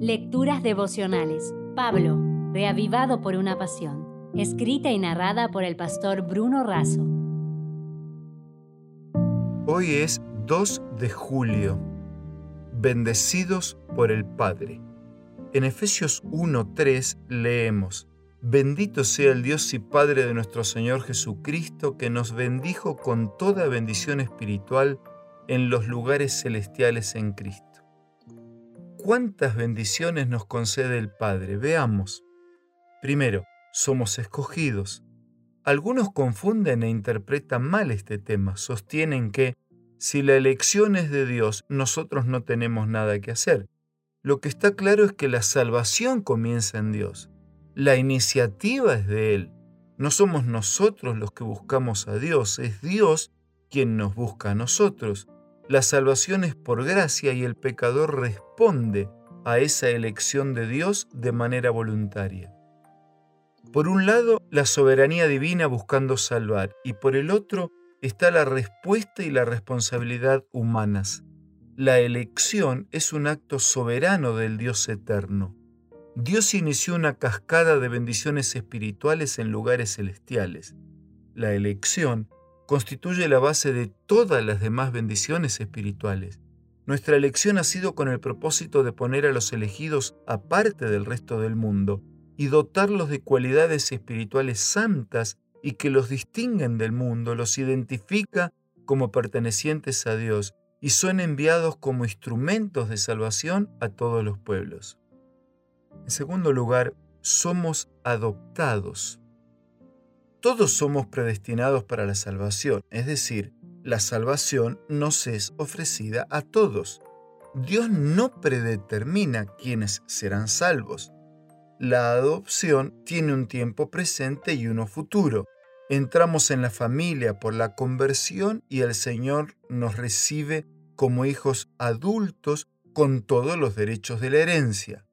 Lecturas devocionales. Pablo, reavivado por una pasión. Escrita y narrada por el pastor Bruno Razo. Hoy es 2 de julio. Bendecidos por el Padre. En Efesios 1:3 leemos, Bendito sea el Dios y Padre de nuestro Señor Jesucristo, que nos bendijo con toda bendición espiritual en los lugares celestiales en Cristo. ¿Cuántas bendiciones nos concede el Padre? Veamos. Primero, somos escogidos. Algunos confunden e interpretan mal este tema. Sostienen que si la elección es de Dios, nosotros no tenemos nada que hacer. Lo que está claro es que la salvación comienza en Dios. La iniciativa es de Él. No somos nosotros los que buscamos a Dios, es Dios quien nos busca a nosotros. La salvación es por gracia y el pecador responde a esa elección de Dios de manera voluntaria. Por un lado, la soberanía divina buscando salvar y por el otro está la respuesta y la responsabilidad humanas. La elección es un acto soberano del Dios eterno. Dios inició una cascada de bendiciones espirituales en lugares celestiales. La elección constituye la base de todas las demás bendiciones espirituales. Nuestra elección ha sido con el propósito de poner a los elegidos aparte del resto del mundo y dotarlos de cualidades espirituales santas y que los distinguen del mundo, los identifica como pertenecientes a Dios y son enviados como instrumentos de salvación a todos los pueblos. En segundo lugar, somos adoptados todos somos predestinados para la salvación, es decir, la salvación nos es ofrecida a todos. Dios no predetermina quiénes serán salvos. La adopción tiene un tiempo presente y uno futuro. Entramos en la familia por la conversión y el Señor nos recibe como hijos adultos con todos los derechos de la herencia.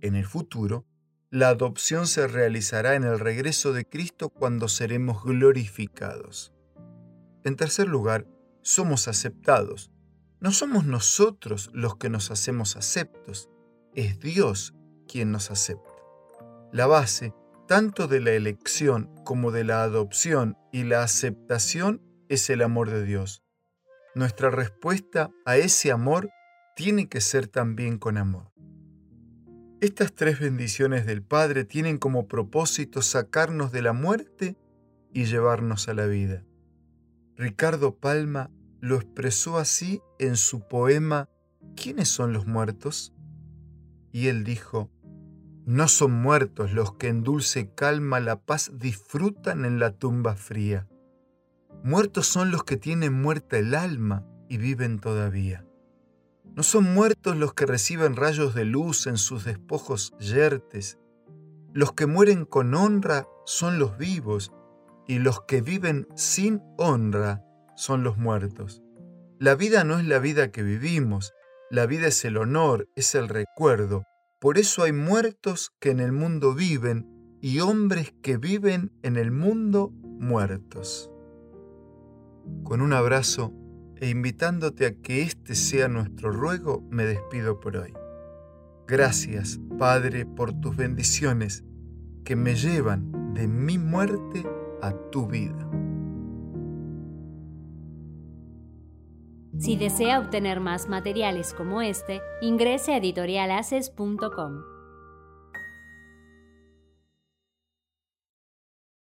En el futuro, la adopción se realizará en el regreso de Cristo cuando seremos glorificados. En tercer lugar, somos aceptados. No somos nosotros los que nos hacemos aceptos, es Dios quien nos acepta. La base, tanto de la elección como de la adopción y la aceptación, es el amor de Dios. Nuestra respuesta a ese amor tiene que ser también con amor. Estas tres bendiciones del Padre tienen como propósito sacarnos de la muerte y llevarnos a la vida. Ricardo Palma lo expresó así en su poema ¿Quiénes son los muertos? Y él dijo, No son muertos los que en dulce calma la paz disfrutan en la tumba fría. Muertos son los que tienen muerta el alma y viven todavía. No son muertos los que reciben rayos de luz en sus despojos yertes. Los que mueren con honra son los vivos, y los que viven sin honra son los muertos. La vida no es la vida que vivimos, la vida es el honor, es el recuerdo. Por eso hay muertos que en el mundo viven y hombres que viven en el mundo muertos. Con un abrazo e invitándote a que este sea nuestro ruego, me despido por hoy. Gracias, Padre, por tus bendiciones que me llevan de mi muerte a tu vida. Si desea obtener más materiales como este, ingrese a editorialaces.com.